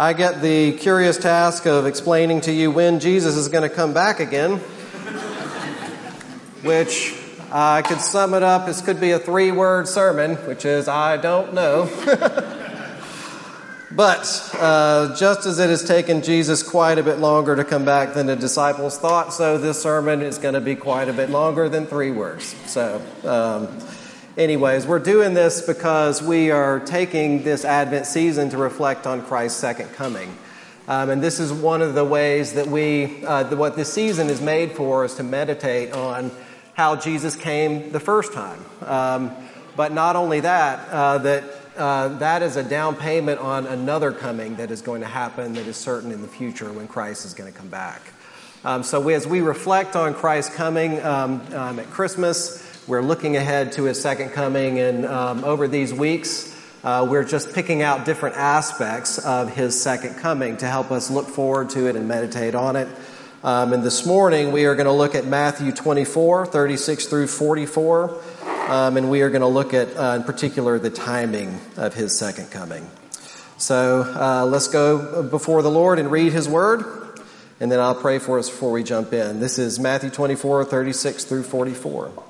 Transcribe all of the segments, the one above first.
I get the curious task of explaining to you when Jesus is going to come back again, which I could sum it up. This could be a three word sermon, which is I don't know. but uh, just as it has taken Jesus quite a bit longer to come back than the disciples thought, so this sermon is going to be quite a bit longer than three words. So, um, anyways, we're doing this because we are taking this Advent season to reflect on Christ's second coming. Um, and this is one of the ways that we, uh, the, what this season is made for, is to meditate on how Jesus came the first time. Um, but not only that, uh, that uh, that is a down payment on another coming that is going to happen that is certain in the future when Christ is going to come back. Um, so we, as we reflect on Christ's coming um, um, at Christmas, we're looking ahead to his second coming, and um, over these weeks, uh, we're just picking out different aspects of his second coming to help us look forward to it and meditate on it. Um, and this morning we are going to look at Matthew 24, 36 through 44. Um, and we are going to look at, uh, in particular, the timing of his second coming. So uh, let's go before the Lord and read his word. And then I'll pray for us before we jump in. This is Matthew 24, 36 through 44.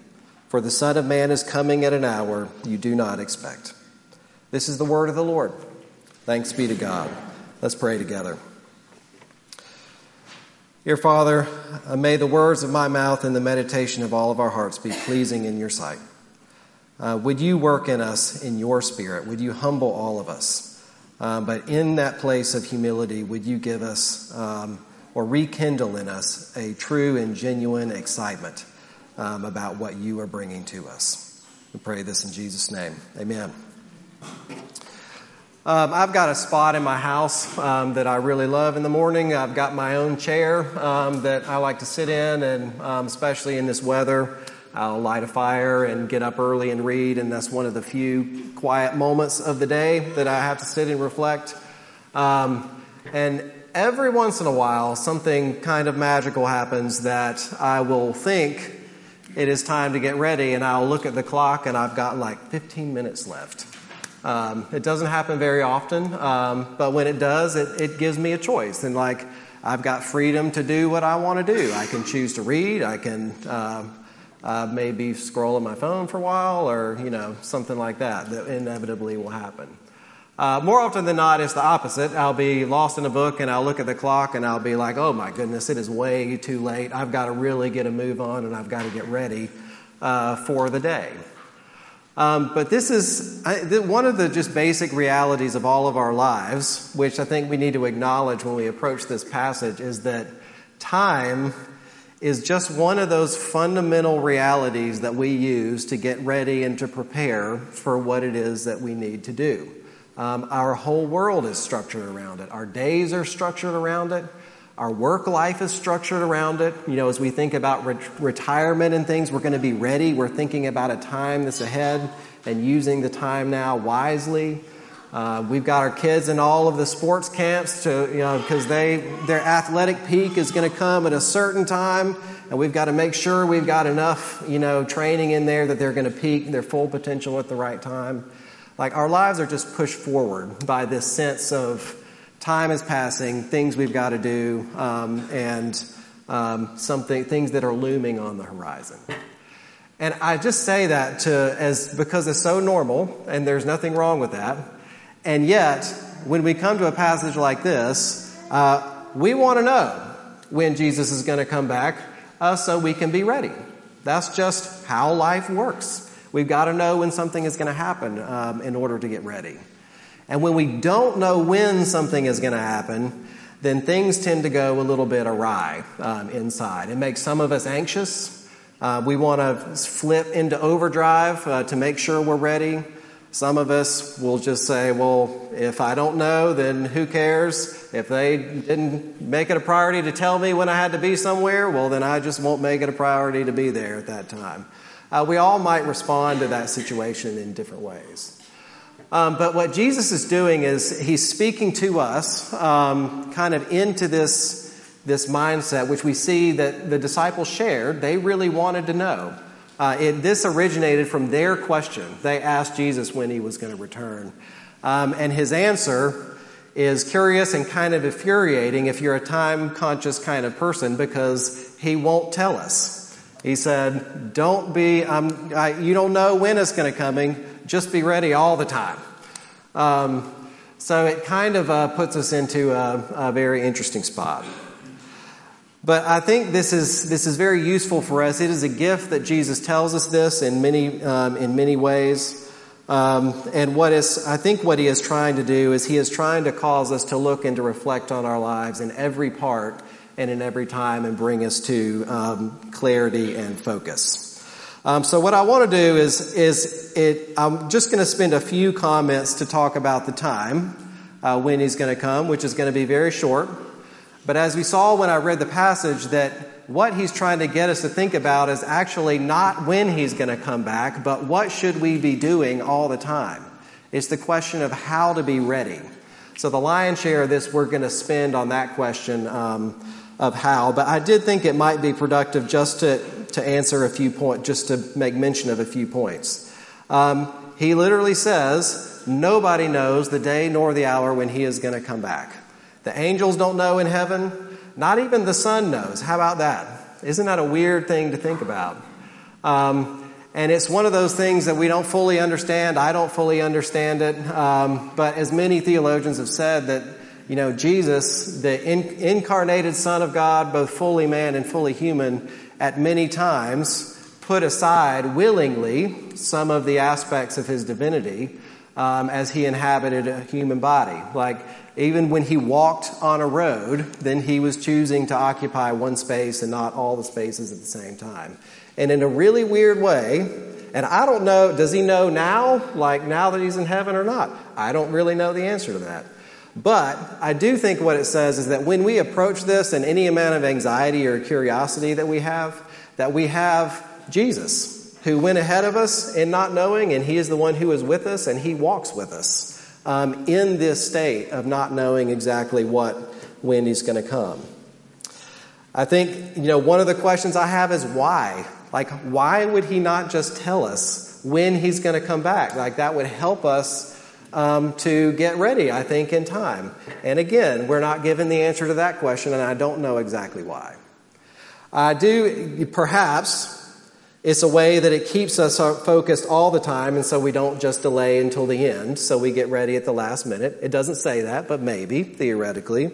for the Son of Man is coming at an hour you do not expect. This is the word of the Lord. Thanks be to God. Let's pray together. Dear Father, uh, may the words of my mouth and the meditation of all of our hearts be pleasing in your sight. Uh, would you work in us in your spirit? Would you humble all of us? Um, but in that place of humility, would you give us um, or rekindle in us a true and genuine excitement um, about what you are bringing to us? We pray this in Jesus' name. Amen. Um, I've got a spot in my house um, that I really love in the morning. I've got my own chair um, that I like to sit in, and um, especially in this weather, I'll light a fire and get up early and read, and that's one of the few quiet moments of the day that I have to sit and reflect. Um, and every once in a while, something kind of magical happens that I will think it is time to get ready, and I'll look at the clock, and I've got like 15 minutes left. Um, it doesn't happen very often, um, but when it does, it, it gives me a choice. And like, I've got freedom to do what I want to do. I can choose to read. I can uh, uh, maybe scroll on my phone for a while, or you know something like that. That inevitably will happen. Uh, more often than not, it's the opposite. I'll be lost in a book, and I'll look at the clock, and I'll be like, "Oh my goodness, it is way too late. I've got to really get a move on, and I've got to get ready uh, for the day." Um, but this is one of the just basic realities of all of our lives, which I think we need to acknowledge when we approach this passage, is that time is just one of those fundamental realities that we use to get ready and to prepare for what it is that we need to do. Um, our whole world is structured around it. Our days are structured around it. Our work life is structured around it. You know, as we think about re- retirement and things, we're going to be ready. We're thinking about a time that's ahead and using the time now wisely. Uh, we've got our kids in all of the sports camps to, you know, because they their athletic peak is going to come at a certain time, and we've got to make sure we've got enough, you know, training in there that they're going to peak their full potential at the right time. Like our lives are just pushed forward by this sense of time is passing, things we've got to do, um, and um, something things that are looming on the horizon. And I just say that to as because it's so normal, and there's nothing wrong with that. And yet, when we come to a passage like this, uh, we want to know when Jesus is going to come back uh, so we can be ready. That's just how life works. We've got to know when something is going to happen um, in order to get ready. And when we don't know when something is going to happen, then things tend to go a little bit awry um, inside. It makes some of us anxious. Uh, we want to flip into overdrive uh, to make sure we're ready. Some of us will just say, well, if I don't know, then who cares? If they didn't make it a priority to tell me when I had to be somewhere, well, then I just won't make it a priority to be there at that time. Uh, we all might respond to that situation in different ways. Um, but what Jesus is doing is he's speaking to us um, kind of into this, this mindset, which we see that the disciples shared. They really wanted to know. Uh, it, this originated from their question. They asked Jesus when he was going to return. Um, and his answer is curious and kind of infuriating if you're a time conscious kind of person because he won't tell us. He said, Don't be, um, I, you don't know when it's going to coming, just be ready all the time. Um, so it kind of uh, puts us into a, a very interesting spot. But I think this is, this is very useful for us. It is a gift that Jesus tells us this in many, um, in many ways. Um, and what is, I think what he is trying to do is he is trying to cause us to look and to reflect on our lives in every part and in every time and bring us to um, clarity and focus. Um, so what I want to do is, is it, I'm just going to spend a few comments to talk about the time uh, when he's going to come, which is going to be very short. But as we saw when I read the passage, that what he's trying to get us to think about is actually not when he's going to come back, but what should we be doing all the time? It's the question of how to be ready. So the lion's share of this we're going to spend on that question um, of how. But I did think it might be productive just to, to answer a few points, just to make mention of a few points. Um, he literally says, Nobody knows the day nor the hour when he is going to come back. The angels don't know in heaven. Not even the Son knows. How about that? Isn't that a weird thing to think about? Um, and it's one of those things that we don't fully understand. I don't fully understand it. Um, but as many theologians have said, that you know Jesus, the in, incarnated Son of God, both fully man and fully human, at many times put aside willingly some of the aspects of his divinity um, as he inhabited a human body. Like even when he walked on a road, then he was choosing to occupy one space and not all the spaces at the same time. And in a really weird way, and I don't know, does he know now, like now that he's in heaven or not? I don't really know the answer to that. But I do think what it says is that when we approach this and any amount of anxiety or curiosity that we have, that we have Jesus who went ahead of us in not knowing, and he is the one who is with us and he walks with us um, in this state of not knowing exactly what, when he's going to come. I think, you know, one of the questions I have is why? Like, why would he not just tell us when he's going to come back? Like, that would help us um, to get ready, I think, in time. And again, we're not given the answer to that question, and I don't know exactly why. I do, perhaps, it's a way that it keeps us focused all the time, and so we don't just delay until the end, so we get ready at the last minute. It doesn't say that, but maybe, theoretically.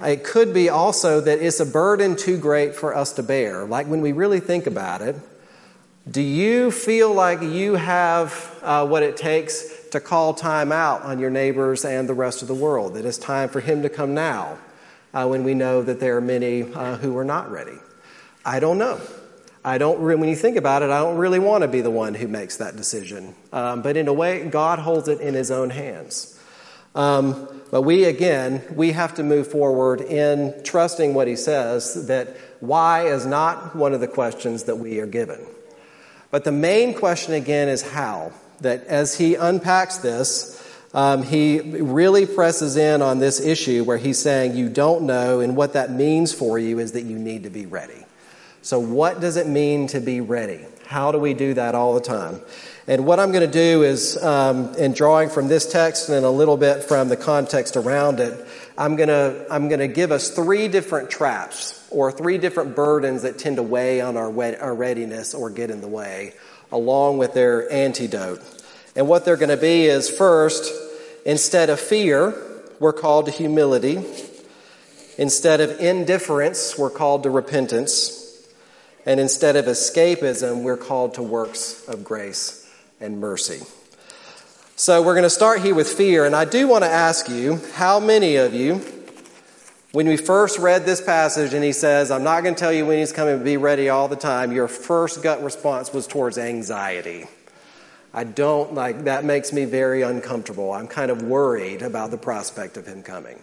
It could be also that it's a burden too great for us to bear. Like when we really think about it, do you feel like you have uh, what it takes to call time out on your neighbors and the rest of the world? That it's time for Him to come now uh, when we know that there are many uh, who are not ready? I don't know. I don't, when you think about it, I don't really want to be the one who makes that decision. Um, but in a way, God holds it in His own hands. Um, but we, again, we have to move forward in trusting what He says, that why is not one of the questions that we are given. But the main question, again, is how. That as He unpacks this, um, he really presses in on this issue where he's saying you don't know, and what that means for you is that you need to be ready. So, what does it mean to be ready? How do we do that all the time? And what I'm going to do is, um, in drawing from this text and a little bit from the context around it, I'm going to I'm going to give us three different traps or three different burdens that tend to weigh on our, our readiness or get in the way, along with their antidote. And what they're going to be is first, instead of fear, we're called to humility. Instead of indifference, we're called to repentance. And instead of escapism, we're called to works of grace and mercy. So we're going to start here with fear. And I do want to ask you how many of you, when we first read this passage and he says, I'm not going to tell you when he's coming, be ready all the time, your first gut response was towards anxiety. I don't like that makes me very uncomfortable. I'm kind of worried about the prospect of him coming.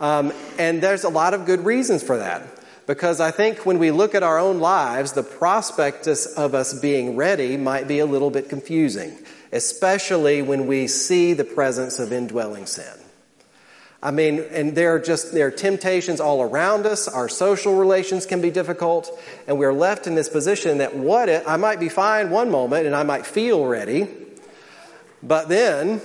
Um, and there's a lot of good reasons for that. Because I think when we look at our own lives, the prospectus of us being ready might be a little bit confusing, especially when we see the presence of indwelling sin. I mean, and there are just there are temptations all around us. Our social relations can be difficult, and we're left in this position that what it, I might be fine one moment and I might feel ready, but then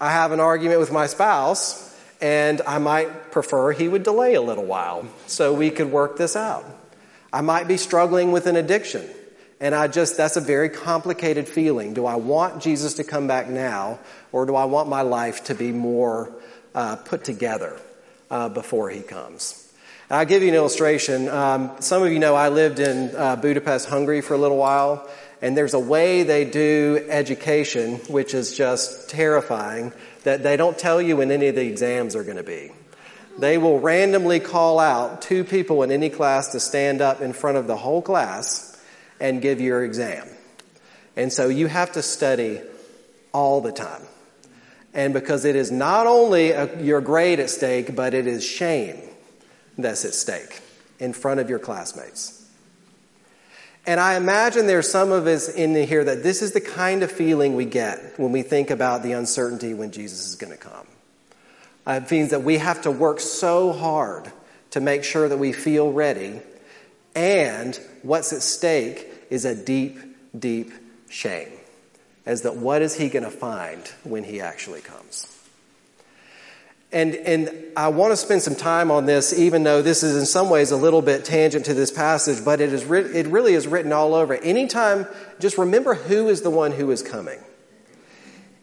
I have an argument with my spouse and I might prefer he would delay a little while so we could work this out. I might be struggling with an addiction, and I just, that's a very complicated feeling. Do I want Jesus to come back now, or do I want my life to be more uh, put together uh, before he comes? I'll give you an illustration. Um, some of you know I lived in uh, Budapest, Hungary for a little while, and there's a way they do education which is just terrifying that they don't tell you when any of the exams are going to be. They will randomly call out two people in any class to stand up in front of the whole class and give your exam. And so you have to study all the time. And because it is not only a, your grade at stake, but it is shame that's at stake in front of your classmates. And I imagine there's some of us in here that this is the kind of feeling we get when we think about the uncertainty when Jesus is going to come. Uh, it means that we have to work so hard to make sure that we feel ready. And what's at stake is a deep, deep shame as that what is he going to find when he actually comes? And, and I want to spend some time on this, even though this is in some ways a little bit tangent to this passage, but it, is it really is written all over. Anytime, just remember who is the one who is coming.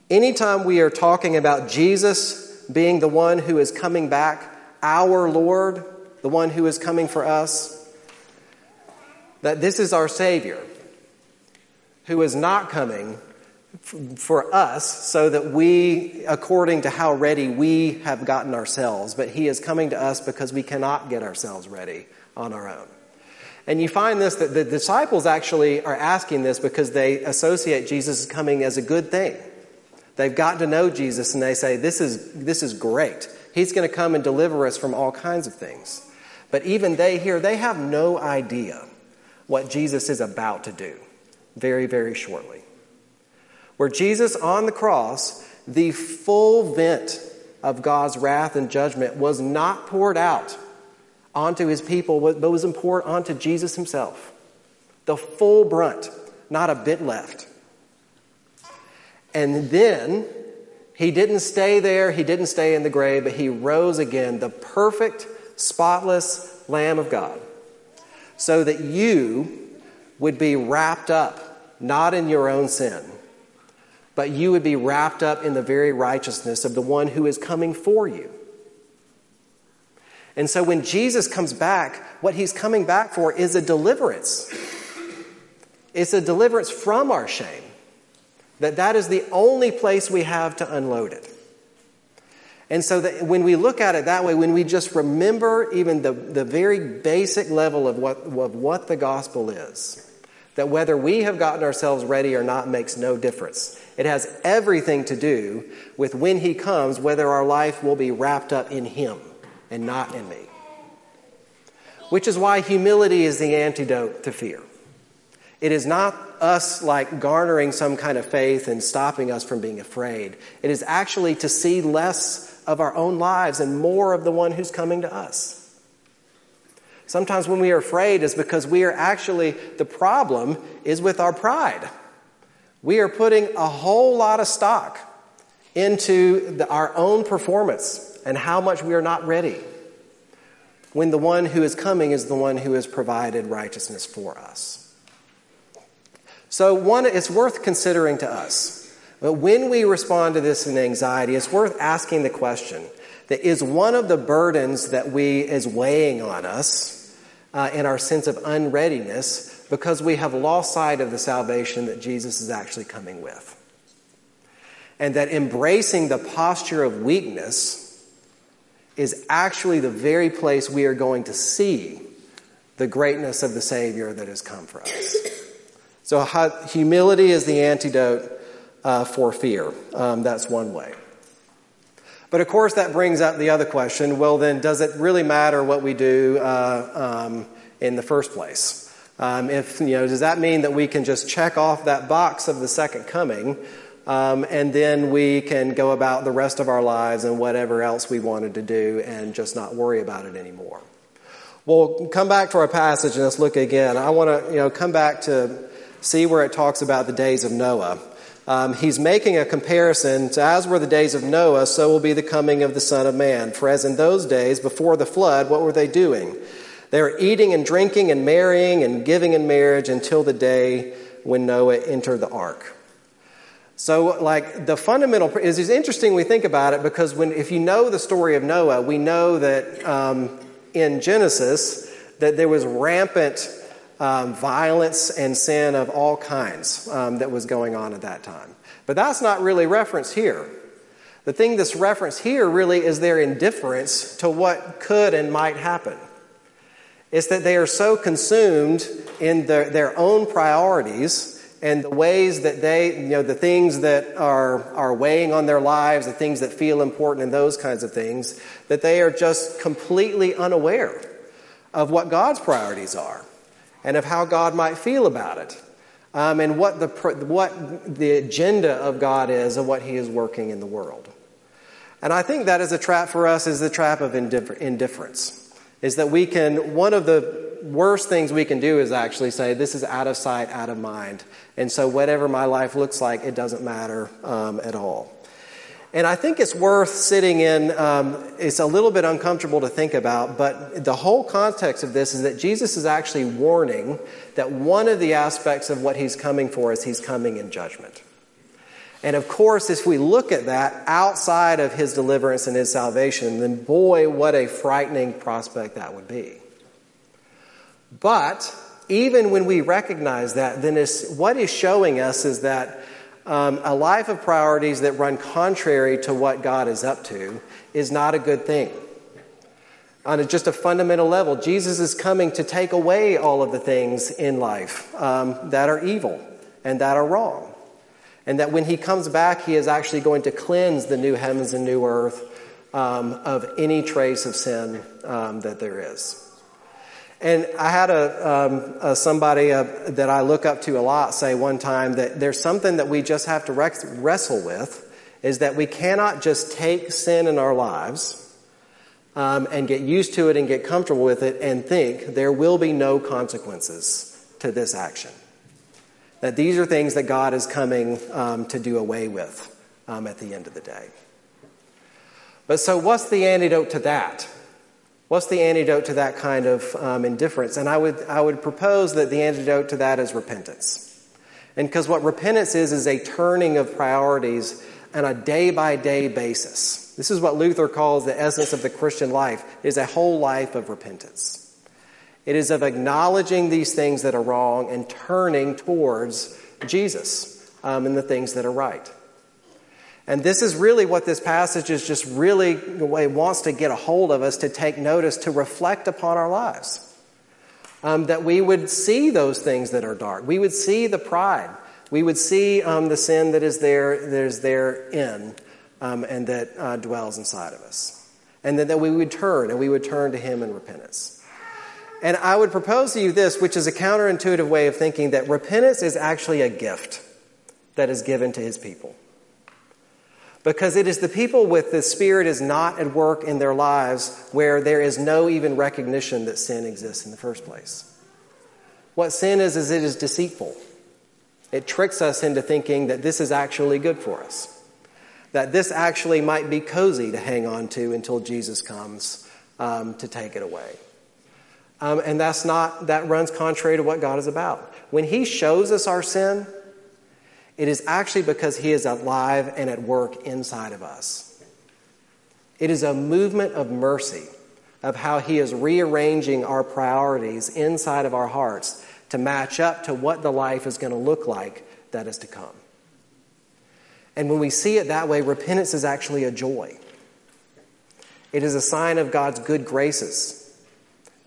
Anytime we are talking about Jesus being the one who is coming back, our Lord, the one who is coming for us, that this is our Savior who is not coming for us so that we, according to how ready we have gotten ourselves, but He is coming to us because we cannot get ourselves ready on our own. And you find this that the disciples actually are asking this because they associate Jesus coming as a good thing. They've gotten to know Jesus and they say, This is, this is great. He's going to come and deliver us from all kinds of things. But even they here, they have no idea what Jesus is about to do very, very shortly where Jesus on the cross, the full vent of God's wrath and judgment was not poured out onto his people, but was poured onto Jesus himself. The full brunt, not a bit left. And then he didn't stay there, he didn't stay in the grave, but he rose again, the perfect, spotless Lamb of God, so that you would be wrapped up not in your own sin but you would be wrapped up in the very righteousness of the one who is coming for you. And so when Jesus comes back, what he's coming back for is a deliverance. It's a deliverance from our shame. That that is the only place we have to unload it. And so that when we look at it that way, when we just remember even the, the very basic level of what, of what the gospel is, that whether we have gotten ourselves ready or not makes no difference. It has everything to do with when He comes, whether our life will be wrapped up in Him and not in me. Which is why humility is the antidote to fear. It is not us like garnering some kind of faith and stopping us from being afraid. It is actually to see less of our own lives and more of the one who's coming to us. Sometimes when we are afraid is because we are actually, the problem is with our pride. We are putting a whole lot of stock into the, our own performance and how much we are not ready when the one who is coming is the one who has provided righteousness for us. So, one, it's worth considering to us. But when we respond to this in anxiety, it's worth asking the question that is one of the burdens that we is weighing on us uh, in our sense of unreadiness because we have lost sight of the salvation that Jesus is actually coming with. And that embracing the posture of weakness is actually the very place we are going to see the greatness of the Savior that has come for us. So, humility is the antidote uh, for fear. Um, that's one way. But of course, that brings up the other question well, then, does it really matter what we do uh, um, in the first place? Um, if, you know, does that mean that we can just check off that box of the second coming um, and then we can go about the rest of our lives and whatever else we wanted to do and just not worry about it anymore? Well, come back to our passage and let's look again. I want to, you know, come back to see where it talks about the days of Noah um, he's making a comparison to as were the days of Noah, so will be the coming of the Son of Man. For as in those days before the flood, what were they doing? They were eating and drinking and marrying and giving in marriage until the day when Noah entered the ark. So, like, the fundamental is, interesting we think about it because when, if you know the story of Noah, we know that um, in Genesis that there was rampant um, violence and sin of all kinds um, that was going on at that time. But that's not really referenced here. The thing that's referenced here really is their indifference to what could and might happen. It's that they are so consumed in their, their own priorities and the ways that they, you know, the things that are, are weighing on their lives, the things that feel important, and those kinds of things, that they are just completely unaware of what God's priorities are and of how God might feel about it. Um, and what the, what the agenda of God is and what He is working in the world. And I think that is a trap for us is the trap of indifference. Is that we can, one of the worst things we can do is actually say, this is out of sight, out of mind. And so whatever my life looks like, it doesn't matter um, at all. And I think it's worth sitting in, um, it's a little bit uncomfortable to think about, but the whole context of this is that Jesus is actually warning that one of the aspects of what he's coming for is he's coming in judgment. And of course, if we look at that outside of his deliverance and his salvation, then boy, what a frightening prospect that would be. But even when we recognize that, then what is showing us is that um, a life of priorities that run contrary to what God is up to is not a good thing. On a, just a fundamental level, Jesus is coming to take away all of the things in life um, that are evil and that are wrong. And that when he comes back, he is actually going to cleanse the new heavens and new earth um, of any trace of sin um, that there is. And I had a, um, a somebody uh, that I look up to a lot say one time that there's something that we just have to wrestle with is that we cannot just take sin in our lives um, and get used to it and get comfortable with it and think there will be no consequences to this action. That these are things that God is coming um, to do away with um, at the end of the day. But so, what's the antidote to that? What's the antidote to that kind of um, indifference? And I would, I would propose that the antidote to that is repentance. And because what repentance is, is a turning of priorities on a day by day basis. This is what Luther calls the essence of the Christian life, is a whole life of repentance. It is of acknowledging these things that are wrong and turning towards Jesus um, and the things that are right. And this is really what this passage is just really the way wants to get a hold of us to take notice, to reflect upon our lives. Um, that we would see those things that are dark. We would see the pride. We would see um, the sin that is there, that is there in, um, and that uh, dwells inside of us. And that, that we would turn, and we would turn to Him in repentance. And I would propose to you this, which is a counterintuitive way of thinking that repentance is actually a gift that is given to His people because it is the people with the Spirit is not at work in their lives where there is no even recognition that sin exists in the first place. What sin is, is it is deceitful. It tricks us into thinking that this is actually good for us, that this actually might be cozy to hang on to until Jesus comes um, to take it away. Um, and that's not, that runs contrary to what God is about. When He shows us our sin, it is actually because He is alive and at work inside of us. It is a movement of mercy, of how He is rearranging our priorities inside of our hearts to match up to what the life is going to look like that is to come. And when we see it that way, repentance is actually a joy. It is a sign of God's good graces,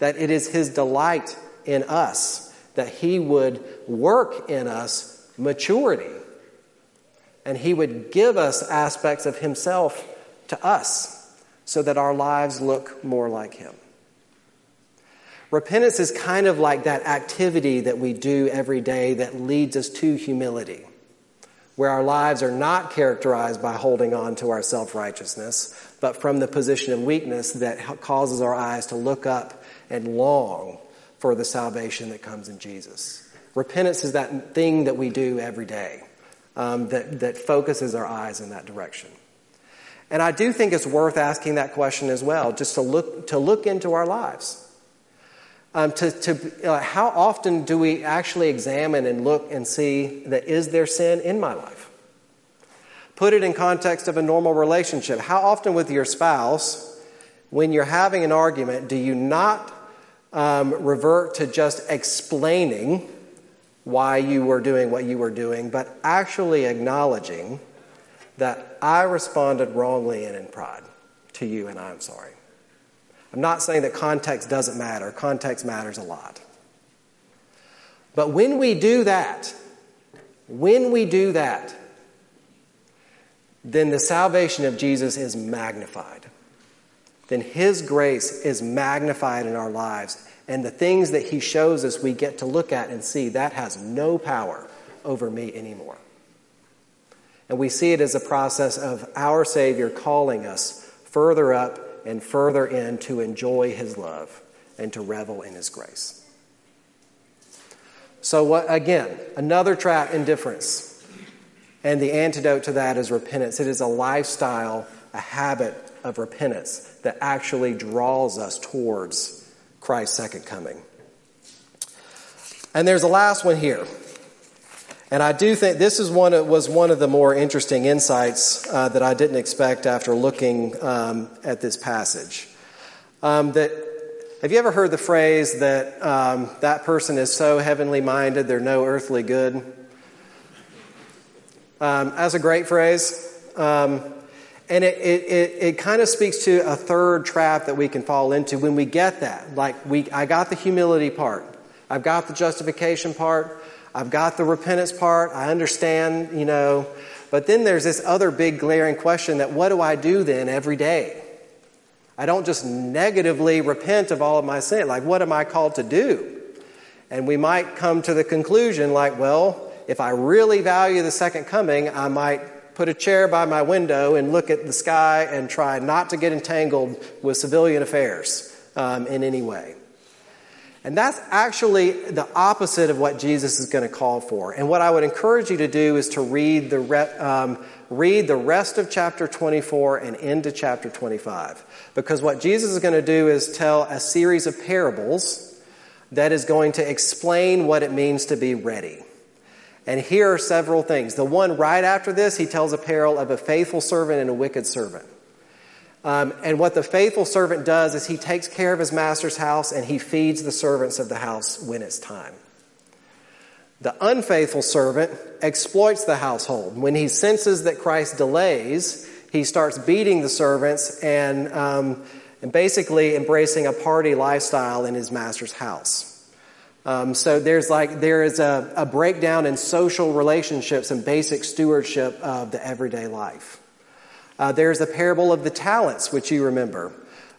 that it is His delight in us, that He would work in us maturity, and He would give us aspects of Himself to us so that our lives look more like Him. Repentance is kind of like that activity that we do every day that leads us to humility, where our lives are not characterized by holding on to our self righteousness, but from the position of weakness that causes our eyes to look up and long for the salvation that comes in Jesus. Repentance is that thing that we do every day um, that, that focuses our eyes in that direction. And I do think it's worth asking that question as well, just to look, to look into our lives. Um, to, to uh, how often do we actually examine and look and see that is there sin in my life? Put it in context of a normal relationship. How often with your spouse, when you're having an argument, do you not um, revert to just explaining why you were doing what you were doing, but actually acknowledging that I responded wrongly and in pride to you and I'm sorry? I'm not saying that context doesn't matter, context matters a lot. But when we do that, when we do that, then the salvation of Jesus is magnified. Then His grace is magnified in our lives. And the things that He shows us, we get to look at and see that has no power over me anymore. And we see it as a process of our Savior calling us further up and further in to enjoy his love and to revel in his grace. So, what, again, another trap indifference. And the antidote to that is repentance. It is a lifestyle, a habit of repentance that actually draws us towards Christ's second coming. And there's a last one here. And I do think this is one was one of the more interesting insights uh, that I didn't expect after looking um, at this passage. Um, that have you ever heard the phrase that um, that person is so heavenly minded they're no earthly good? Um, that's a great phrase. Um, and it, it, it, it kind of speaks to a third trap that we can fall into when we get that. Like, we, I got the humility part, I've got the justification part, I've got the repentance part. I understand, you know. But then there's this other big glaring question that what do I do then every day? I don't just negatively repent of all of my sin. Like, what am I called to do? And we might come to the conclusion, like, well, if I really value the second coming, I might put a chair by my window and look at the sky and try not to get entangled with civilian affairs um, in any way. And that's actually the opposite of what Jesus is going to call for. And what I would encourage you to do is to read the, re- um, read the rest of chapter 24 and into chapter 25. Because what Jesus is going to do is tell a series of parables that is going to explain what it means to be ready. And here are several things. The one right after this, he tells a parable of a faithful servant and a wicked servant. Um, and what the faithful servant does is he takes care of his master's house and he feeds the servants of the house when it's time. The unfaithful servant exploits the household. When he senses that Christ delays, he starts beating the servants and, um, and basically embracing a party lifestyle in his master's house. Um, so there's like there is a, a breakdown in social relationships and basic stewardship of the everyday life. Uh, there's the parable of the talents, which you remember,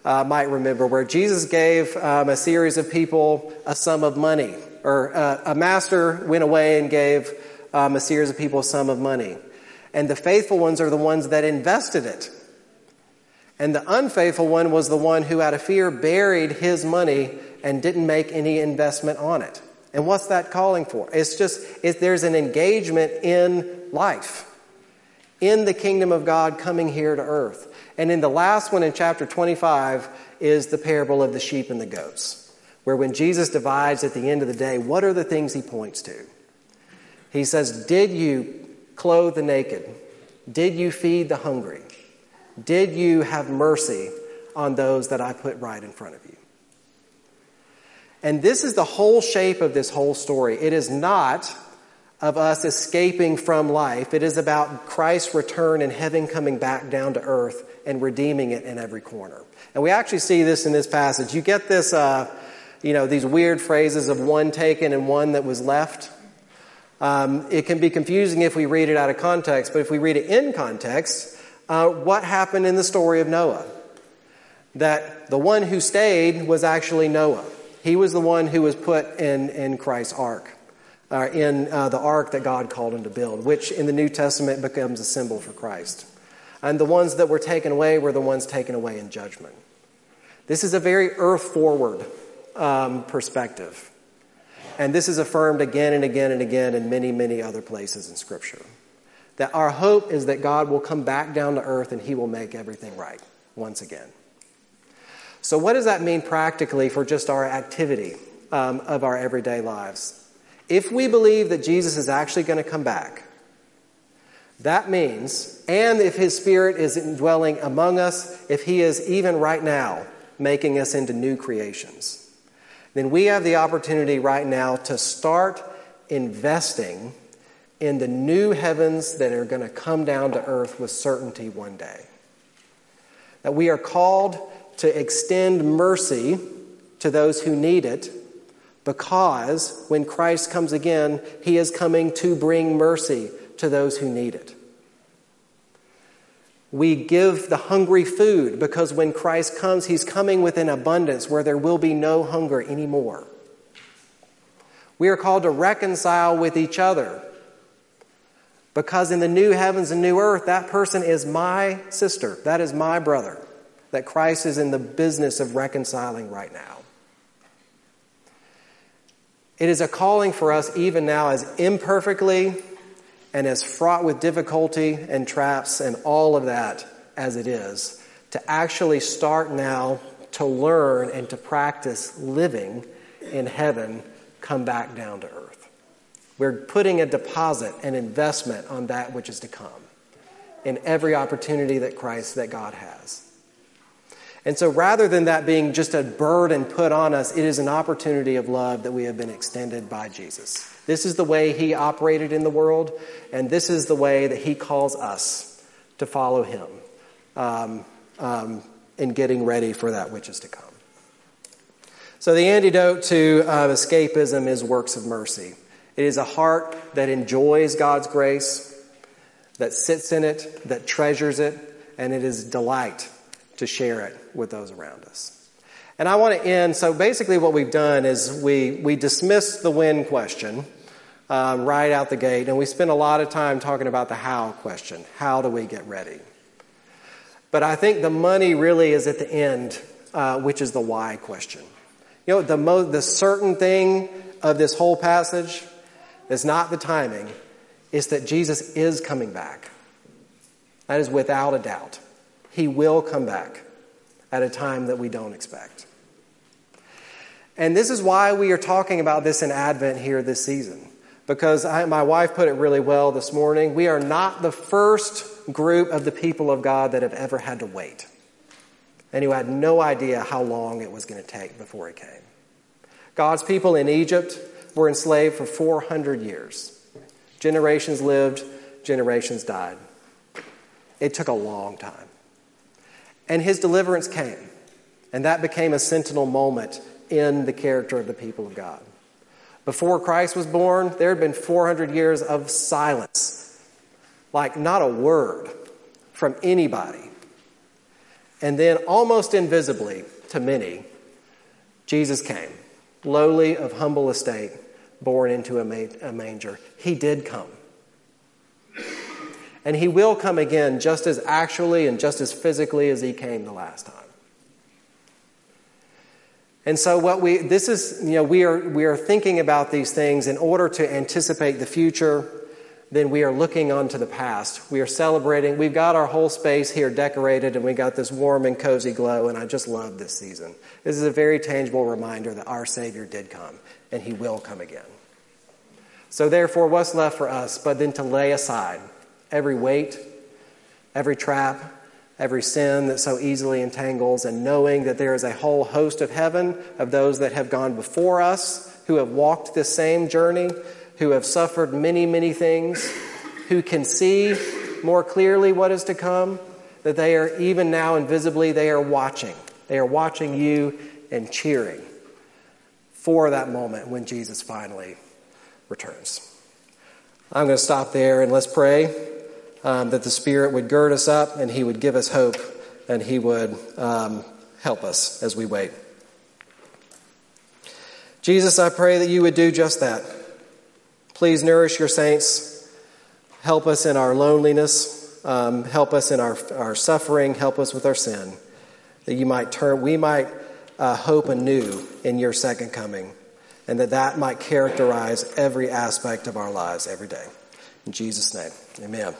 uh, might remember, where Jesus gave um, a series of people a sum of money, or uh, a master went away and gave um, a series of people a sum of money. And the faithful ones are the ones that invested it. And the unfaithful one was the one who, out of fear, buried his money and didn't make any investment on it. And what's that calling for? It's just, it, there's an engagement in life in the kingdom of God coming here to earth. And in the last one in chapter 25 is the parable of the sheep and the goats, where when Jesus divides at the end of the day, what are the things he points to? He says, Did you clothe the naked? Did you feed the hungry? Did you have mercy on those that I put right in front of you? And this is the whole shape of this whole story. It is not of us escaping from life. It is about Christ's return and heaven coming back down to earth and redeeming it in every corner. And we actually see this in this passage. You get this, uh, you know, these weird phrases of one taken and one that was left. Um, it can be confusing if we read it out of context, but if we read it in context, uh, what happened in the story of Noah? That the one who stayed was actually Noah. He was the one who was put in, in Christ's ark, uh, in uh, the ark that God called him to build, which in the New Testament becomes a symbol for Christ. And the ones that were taken away were the ones taken away in judgment. This is a very earth forward um, perspective. And this is affirmed again and again and again in many, many other places in Scripture. That our hope is that God will come back down to earth and he will make everything right once again. So, what does that mean practically for just our activity um, of our everyday lives? If we believe that Jesus is actually going to come back, that means, and if his spirit is dwelling among us, if he is even right now making us into new creations, then we have the opportunity right now to start investing in the new heavens that are going to come down to earth with certainty one day. That we are called to extend mercy to those who need it because when Christ comes again, he is coming to bring mercy to those who need it. We give the hungry food because when Christ comes, he's coming with an abundance where there will be no hunger anymore. We are called to reconcile with each other because in the new heavens and new earth, that person is my sister, that is my brother that Christ is in the business of reconciling right now. It is a calling for us, even now, as imperfectly and as fraught with difficulty and traps and all of that as it is, to actually start now to learn and to practice living in heaven come back down to earth. We're putting a deposit, an investment on that which is to come in every opportunity that Christ, that God has. And so rather than that being just a burden put on us, it is an opportunity of love that we have been extended by Jesus. This is the way he operated in the world, and this is the way that he calls us to follow him um, um, in getting ready for that which is to come. So, the antidote to uh, escapism is works of mercy. It is a heart that enjoys God's grace, that sits in it, that treasures it, and it is delight to share it with those around us. And I want to end. So basically, what we've done is we, we dismissed the when question um, right out the gate, and we spent a lot of time talking about the how question. How do we get ready? But I think the money really is at the end, uh, which is the why question. You know, the, mo- the certain thing of this whole passage is not the timing, it's that Jesus is coming back. That is without a doubt. He will come back at a time that we don't expect. And this is why we are talking about this in Advent here this season. Because I, my wife put it really well this morning. We are not the first group of the people of God that have ever had to wait. And who had no idea how long it was going to take before it came. God's people in Egypt were enslaved for 400 years. Generations lived, generations died. It took a long time. And his deliverance came. And that became a sentinel moment in the character of the people of God. Before Christ was born, there had been 400 years of silence, like not a word from anybody. And then, almost invisibly to many, Jesus came, lowly of humble estate, born into a manger. He did come. And he will come again just as actually and just as physically as he came the last time. And so what we this is, you know, we are we are thinking about these things in order to anticipate the future, then we are looking onto the past. We are celebrating. We've got our whole space here decorated and we got this warm and cozy glow and I just love this season. This is a very tangible reminder that our savior did come and he will come again. So therefore what's left for us but then to lay aside every weight, every trap, every sin that so easily entangles, and knowing that there is a whole host of heaven of those that have gone before us, who have walked this same journey, who have suffered many, many things, who can see more clearly what is to come, that they are even now invisibly, they are watching. They are watching you and cheering for that moment when Jesus finally returns. I'm going to stop there and let's pray um, that the Spirit would gird us up and He would give us hope and He would um, help us as we wait. Jesus, I pray that you would do just that. Please nourish your saints. Help us in our loneliness. Um, help us in our, our suffering. Help us with our sin. That you might turn, we might uh, hope anew in your second coming. And that that might characterize every aspect of our lives every day. In Jesus' name, amen.